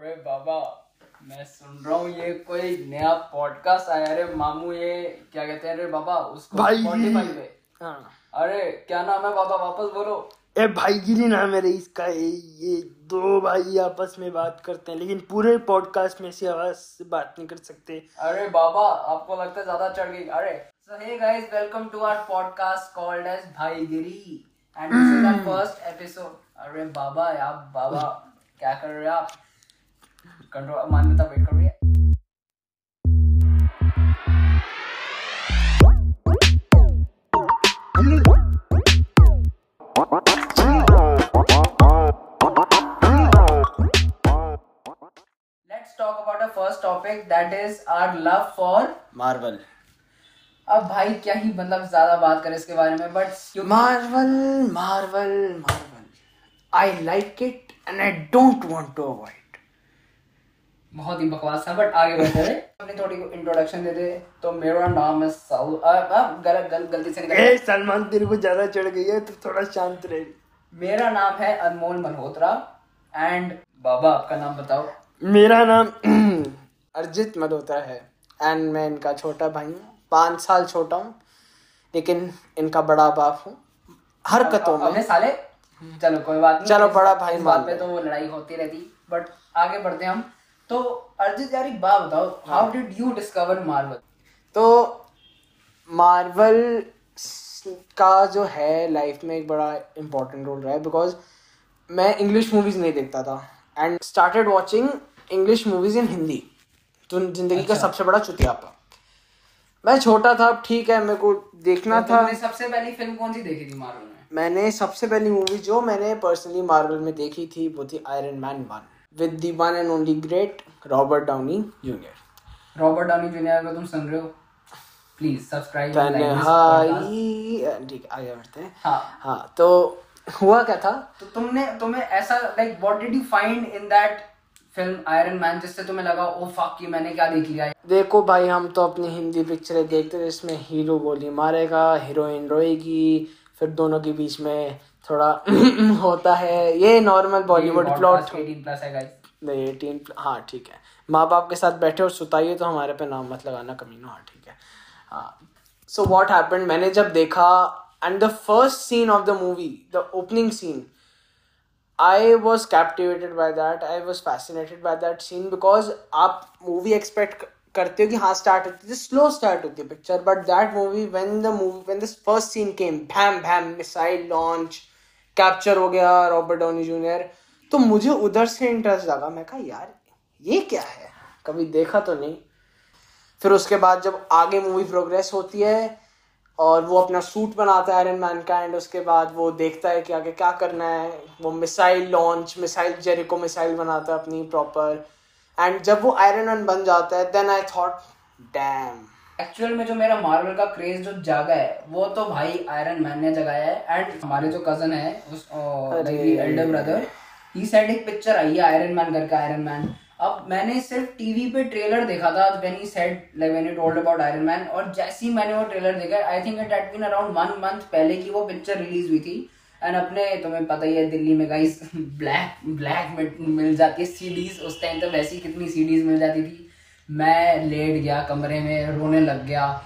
अरे बाबा मैं सुन रहा हूँ ये कोई नया पॉडकास्ट आया अरे मामू ये क्या कहते हैं? अरे बाबा उसको भाई। Spotify पे। हाँ। अरे क्या नाम है बाबा? वापस बोलो। ए भाईगिरी नाम है रईस का ये ये। दो भाई आपस में बात करते हैं लेकिन पूरे पॉडकास्ट में ऐसी आवाज़ से बात नहीं कर सकते। अरे बाबा आपको लगता है ज़्यादा चढ़ गई? अरे so hey guys welcome to our podcast called as भाईगिरी। And this is our first episode अरे बाबा आप बाबा क्या कर रहे हो आप? कंट्रोल मान्यता वेट कर रही है Let's talk about our first topic that is our love for Marvel अब भाई क्या ही मतलब ज़्यादा बात करें इसके बारे में but Marvel Marvel Marvel I like it and I don't want to avoid बहुत ही बकवास था बट आगे बढ़ते रहे। अपनी थोड़ी इंट्रोडक्शन दे दे तो मेरा नाम है साउ अ, गलत गलत गलती से निकल ए सलमान तेरे को ज़्यादा चढ़ गई है तो थोड़ा शांत रहे। मेरा नाम है अनमोल मल्होत्रा एंड बाबा आपका नाम बताओ। मेरा नाम अर्जित मल्होत्रा है एंड मैं इनका छोटा भाई हूँ। पाँच साल छोटा हूँ लेकिन इनका बड़ा बाप हूँ। हरकतों में। साले चलो कोई बात नहीं। चलो, बड़ा भाई बात पे तो वो लड़ाई होती रहती बट आगे बढ़ते हम। तो अर्जित यार एक बात बताओ how did you discover Marvel तो मार्वल का जो है लाइफ में एक बड़ा इम्पोर्टेंट रोल रहा है बिकॉज़ मैं इंग्लिश मूवीज़ नहीं देखता था। And started watching English movies in Hindi तो ज़िंदगी का अच्छा। सबसे बड़ा चुतियापा। मैं छोटा था अब ठीक है मेरे को देखना तो था। तुमने सबसे पहली फ़िल्म कौन सी देखी थी मार्वल में? मैंने सबसे पहली मूवी जो मैंने पर्सनली मार्वल में देखी थी वो थी Iron Man one with the one and only great Robert Downey Junior Robert Downey Junior अगर तुम सुन रहे हो? प्लीज़ सब्सक्राइब ठीक है आगे बढ़ते हैं। हाँ। हाँ तो हुआ क्या था? तो तुमने तुम्हें ऐसा like what did you find in that film Iron Man जिससे तुम्हें लगा ओ फक ये मैंने क्या देख लिया देखो भाई हम तो अपनी हिंदी पिक्चरें देखते थे जिसमें हीरो गोली मारेगा हीरोइन रोएगी फिर दोनों के बीच में थोड़ा होता है। ये नॉर्मल बॉलीवुड प्लॉट 18 प्लस है गाइस नहीं एटीन हाँ ठीक है। माँ बाप के साथ बैठे और सुताइए तो हमारे पे नाम मत लगाना कमीनो हाँ ठीक है। हाँ। सो वॉट हैपेंड मैंने जब देखा and the first scene of the movie the opening scene I was captivated by that I was fascinated by that scene because आप मूवी एक्सपेक्ट करते हो कि हाँ स्टार्ट होती है स्लो स्टार्ट होती है picture but that movie when the movie when this first scene came भैम भैम मिसाइल लॉन्च कैप्चर हो गया रॉबर्ट डॉनी जूनियर तो मुझे उधर से इंटरेस्ट लगा मैं कहा, यार, ये क्या है? कभी देखा तो नहीं। फिर उसके बाद जब आगे मूवी प्रोग्रेस होती है और वो अपना सूट बनाता है आयरन मैन का एंड उसके बाद वो देखता है कि आगे क्या करना है। वो missile launch missile Jericho missile बनाता है अपनी प्रॉपर एंड जब वो आयरन मैन बन जाता है then I thought damn actual में जो मेरा मार्वल का क्रेज जो जागा है वो तो भाई आयरन मैन ने जगाया है एंड हमारे जो कज़न है उस एल्डर ब्रदर ही साइड एक पिक्चर आई है आयरन मैन करके आयरन मैन अब मैंने सिर्फ़ टीवी पे ट्रेलर देखा था when he said like when he told about Iron Man और जैसे ही मैंने वो ट्रेलर देखा I think it had been around one month पहले की वो पिक्चर रिलीज़ हुई थी। एंड अपने तुम्हें पता ही है दिल्ली में गाइस ब्लैक ब्लैक में मिल जाती है सीडीज उस टाइम तो वैसी कितनी सीडीज मिल जाती थी। मैं लेट गया, कमरे में रोने लग गया,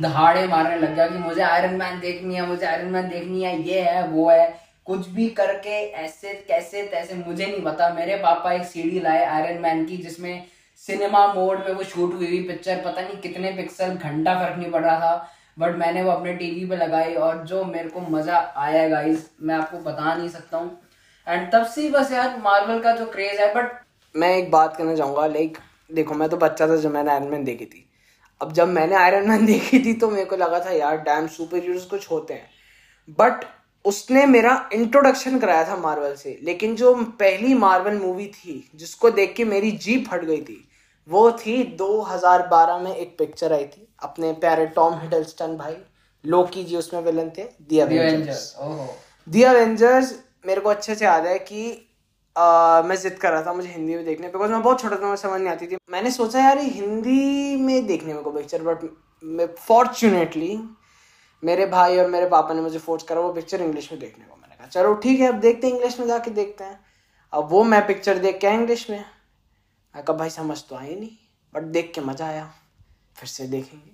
दहाड़े मारने लग गया कि मुझे आयरन मैन देखनी है, मुझे आयरन मैन देखनी है, ये है, वो है। कुछ भी करके ऐसे, कैसे, तैसे, मुझे नहीं पता। मेरे पापा एक सीडी लाए आयरन मैन की, जिसमें सिनेमा मोड में वो शूट हुई हुई पिक्चर पता नहीं कितने पिक्सल घंटा फ़र्क नहीं पड़ रहा था। बट मैंने वो अपने टीवी पे लगाई और जो मेरे को मज़ा आया गाइस मैं आपको बता नहीं सकता हूँ। एंड तब से बस यार मार्वल का जो क्रेज है बट मैं एक बात करना चाहूँगा लाइक देखो मैं तो बच्चा था जब मैंने आयरन मैन देखी थी। अब जब मैंने आयरन मैन देखी थी तो मेरे को लगा था यार डैम सुपर हीरोज कुछ होते हैं। बट उसने मेरा इंट्रोडक्शन कराया था मार्वल से। लेकिन जो पहली मार्वल मूवी थी जिसको देख के मेरी जीप फट गई थी वो थी 2012 में एक पिक्चर आई थी अपने प्यारे टॉम हिडलस्टन भाई लोकी जी उसमें विलन थे दी एवेंजर्स दी एवेंजर्स मेरे को अच्छे से याद है कि आ, मैं जिद कर रहा था मुझे हिंदी में देखने बिकॉज़ मैं बहुत छोटा था मुझे समझ नहीं आती थी। मैंने सोचा यार ये हिंदी में देखने मेरे को पिक्चर बट फॉर्चुनेटली मेरे भाई और मेरे पापा ने मुझे फोर्स करा वो पिक्चर इंग्लिश में देखने को। मैंने कहा चलो ठीक है अब देखते हैं इंग्लिश में जाके देखते हैं। अब वो मैं पिक्चर देख के इंग्लिश में। मैं कहा भाई समझ तो आई नहीं। बट देख के मज़ा आया। फिर से देखेंगे।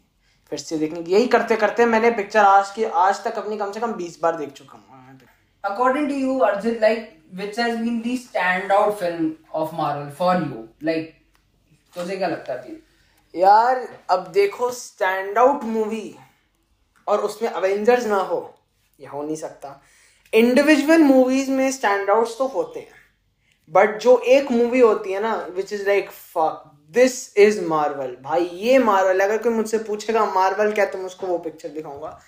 फिर से देखेंगे। यही करते करते मैंने पिक्चर आज की आज तक अपनी कम से कम बीस बार देख चुका हूँ। According to you you, Arjit, which has been the standout film of Marvel for you? Like, तुझे क्या लगता है? यार अब देखो स्टैंड आउट मूवी और उसमें अवेंजर्स ना हो ये हो नहीं सकता। इंडिविजुअल मूवीज़ में स्टैंड आउट्स तो होते हैं बट जो एक मूवी होती है ना which is like fuck this is Marvel भाई ये मार्वल अगर कोई मुझसे पूछेगा मार्वल क्या तो मैं उसको वो पिक्चर दिखाऊँगा।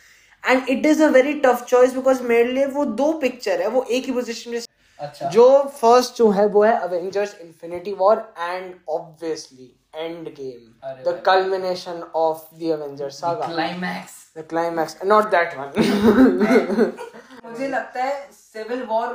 And it is a very tough choice because मेरे लिए वो दो पिक्चर है वो एक ही पोजिशन में अच्छा। जो फ़र्स्ट जो है वो है Avengers Infinity War and obviously Endgame the. Culmination of the Avengers saga climax the climax not that one मुझे लगता है सिविल वॉर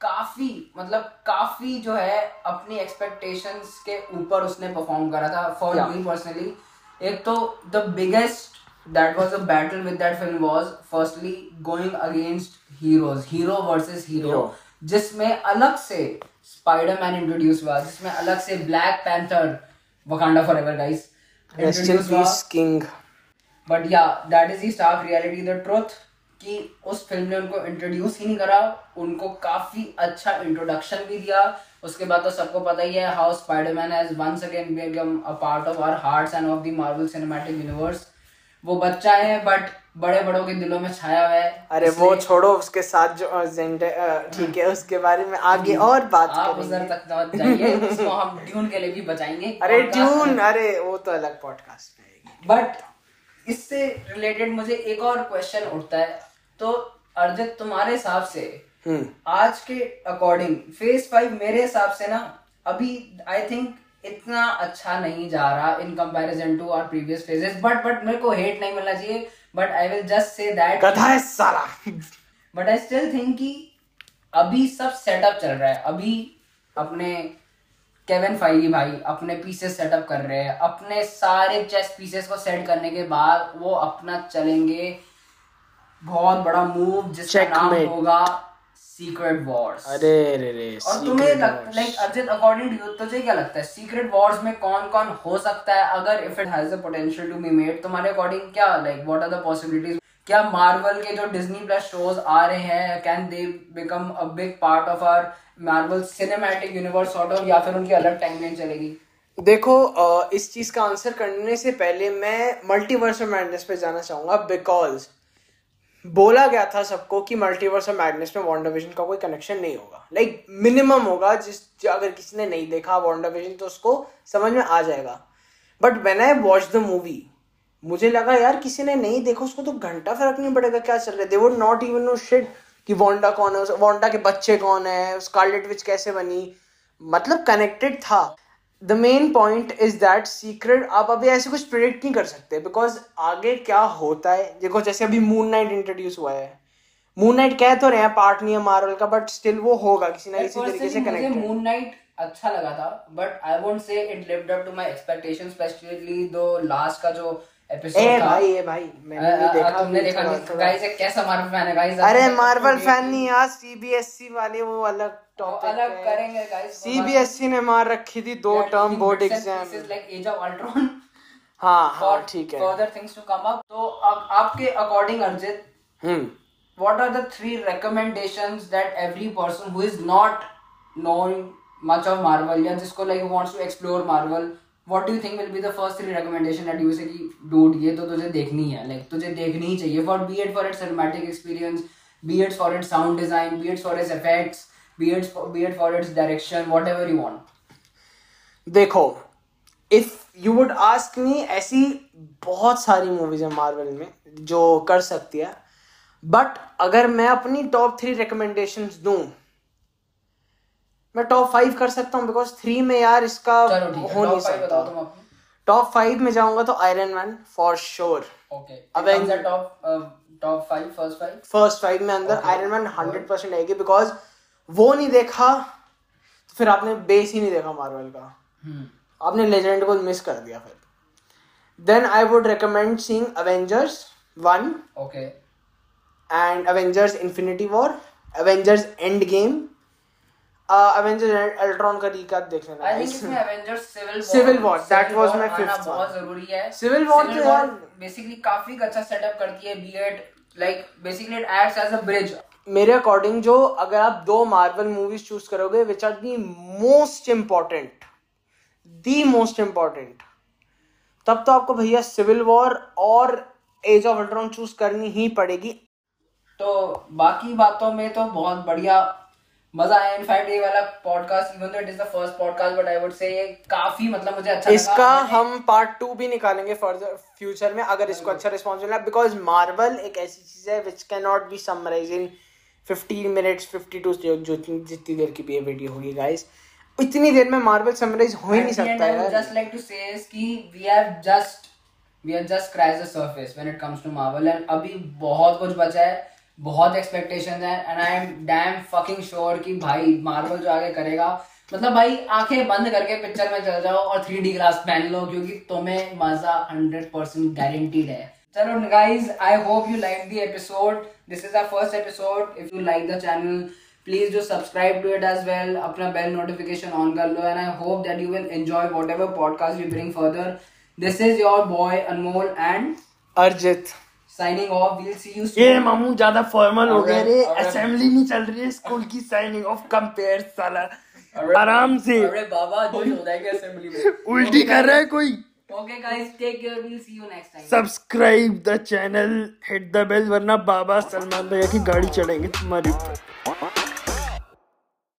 काफ़ी मतलब काफ़ी जो है अपनी एक्सपेक्टेशंस के ऊपर उसने परफॉर्म करा था फॉर मी पर्सनली एक तो the biggest that was a battle with that film was firstly going against heroes hero versus hero Hero. जिसमें अलग से स्पाइडरमैन इंट्रोड्यूस हुआ जिसमें अलग से Black Panther Wakanda Forever guys in king but या that is the stark reality the truth कि उस फ़िल्म ने उनको इंट्रोड्यूस ही नहीं करा उनको काफ़ी अच्छा इंट्रोडक्शन भी दिया। उसके बाद तो सबको पता ही है how Spiderman has once again become a part of our hearts and of the Marvel Cinematic Universe वो बच्चा है बट बड़े बड़ों के दिलों में छाया हुआ है। अरे वो छोड़ो उसके साथ जो जेंडे ठीक है उसके बारे में आगे और बात आप उधर तक जाइए उसको हम ड्यून के लिए भी बचाएँगे अरे ट्यून अरे वो तो अलग पॉडकास्ट में बट इससे रिलेटेड मुझे एक और क्वेश्चन उठता है। तो अर्जित तुम्हारे हिसाब से हम्म। आज के अकॉर्डिंग फ़ेज़ फाइव मेरे हिसाब से ना अभी आई थिंक इतना अच्छा नहीं जा रहा in comparison to our previous phases but but मेरे को हेट नहीं मिलना चाहिए. But I will just say that गधा है साला बट आई स्टिल थिंक कि अभी सब सेटअप चल रहा है. अभी अपने केविन फाइली भाई अपने पीसेस सेटअप कर रहे हैं. अपने सारे चेस पीसेस को सेट करने के बाद वो अपना चलेंगे. बहुत बड़ा मूव जिसका नाम होगा सीक्रेट वॉर्स अरे रे रे और तुम्हें लाइक अर्जित अकॉर्डिंग टू तुझे क्या लगता है? सीक्रेट वॉर्स में कौन कौन हो सकता है? अगर if it has the potential to be made तुम्हारे अकॉर्डिंग क्या like what are the possibilities क्या मार्वल के जो डिज्नी प्लस शोज़ आ रहे हैं can they become a big part of our Marvel Cinematic Universe sort of या फिर उनकी अलग टाइमलाइन चलेगी? देखो इस चीज़ का आंसर करने से पहले मैं मल्टीवर्स ऑफ़ मैडनेस पे जाना चाहूँगा बिकॉज़ बोला गया था सबको कि मल्टीवर्स ऑफ़ मैडनेस में वॉन्डर विजन का कोई कनेक्शन नहीं होगा। लाइक like, मिनिमम होगा जिस अगर किसी ने नहीं देखा वॉन्डर विजन तो उसको समझ में आ जाएगा। But when I watch the movie मुझे लगा यार किसी ने नहीं देखा उसको तो घंटा फ़र्क नहीं पड़ेगा क्या चल रहा है? They would not even know shit कि वोंडा कौन है वोंडा के बच्चे कौन है स्कारलेट विच कैसे बनी। मतलब कनेक्टेड था। The main point is that secret आप अभी ऐसे कुछ प्रिडिक्ट नहीं कर सकते बिकॉज़ आगे क्या होता है? देखो जैसे अभी मून नाइट इंट्रोड्यूस हुआ है। मून नाइट कह तो रहे हैं पार्ट नहीं है मार्वल का बट स्टिल वो होगा किसी ना किसी तरीके से मुझे कनेक्टेड मून नाइट अच्छा लगा था but I won't say it lived up to my expectations specially दो लास्ट का जो एपिसोड ए था। भाई ए भाई मैंने अ- देखा तुमने देखा गाइस कैसा मार्वल फ़ैन है? गाइस अरे मार्वल फ़ैन नहीं यार सीबीएसई वाले वो अलग अलग करेंगे गाइस सीबीएसई ने मार रखी थी दो term board exam like Age of Ultron हाँ हाँ ठीक है further things to come up तो आपके अकॉर्डिंग अर्जित हम्म what are the three recommendations that every person who is not knowing much of Marvel या जिसको like wants to explore Marvel what do you think will be the first three recommendation that you say कि dude ये तो तुझे देखनी है like तुझे देखनी ही चाहिए for be it for its cinematic experience be it for its sound design be it for its effects be it be it for its direction whatever you want. देखो if you would ask me ऐसी बहुत सारी movies है Marvel में जो कर सकती है। बट अगर मैं अपनी टॉप थ्री रिकमेंडेशन दूँ मैं टॉप फाइव कर सकता हूँ बिकॉज़ थ्री में यार इसका है नहीं सकता। टॉप फाइव में जाऊँगा तो आयरन मैन फॉर श्योर अब top five first five? First five में अंदर आयरन मैन हंड्रेड परसेंट आएगी बिकॉज़ वो नहीं देखा तो फिर आपने बेस ही नहीं देखा मार्वल का। hmm. आपने लेजेंड को मिस कर दिया फिर। Then I would recommend seeing Avengers one okay. And Avengers Infinity War Avengers Endgame Avenger Ultron का रिकैप देख लेना आई थिंक इसमें Avengers Civil War, that Civil was War my आना बहुत ज़रूरी है। Civil War तो यार- बेसिकली काफ़ी अच्छा सेटअप करती है be at like basically it acts as a bridge मेरे अकॉर्डिंग जो अगर आप दो मार्वल मूवीज़ चूज़ करोगे which are the most important the most important तब तो आपको भैया सिविल वॉर और एज ऑफ़ अल्ट्रॉन चूज़ करनी ही पड़ेगी। तो बाकी बातों में तो बहुत बढ़िया मज़ा आया। इनफैक्ट ये वाला podcast even though it is the first podcast but I would say ये काफ़ी मतलब मुझे अच्छा इसका लगा हम पार्ट टू भी निकालेंगे फर्दर फ्यूचर में अगर इसको अच्छा रिस्पॉन्स मिला बिकॉज़ मार्वल एक ऐसी चीज़ है which can not be summarise in 15 minutes 52 जो जो जितनी देर की भी ये वीडियो होगी गाइस इतनी देर में मार्वल समराइज हो ही नहीं सकता यार। जस्ट लाइक टू से कि we have just we have just crash the surface when it comes to Marvel and अभी बहुत कुछ बचा है बहुत एक्सपेक्टेशंस हैं and I am damn fucking sure कि भाई मार्वल जो आगे करेगा मतलब भाई आँखें बंद करके पिक्चर में चल जाओ और थ्री डी ग्लास पहन लो क्योंकि तुम्हें मज़ा हंड्रेड परसेंट गारंटीड है। चलो guys I hope you like the episode this is our first episode if you like the channel please do subscribe to it as well अपना बेल नोटिफिकेशन ऑन कर लो and I hope that you will enjoy whatever podcast you bring further this is your boy Anmol and Arjit. signing off. We'll see you soon. ये मामू ज़्यादा formal हो गया। रे assembly नहीं चल रही है स्कूल की साइनिंग ऑफ़ कंपेयर साला। आराम से। अरे बाबा जो हो जाएगा असेंबली में। उल्टी कर रहा है कोई। Okay guys take care we'll see you next time. Subscribe the channel hit the bell वरना बाबा सलमान भैया की गाड़ी चढ़ेंगे तुम्हारी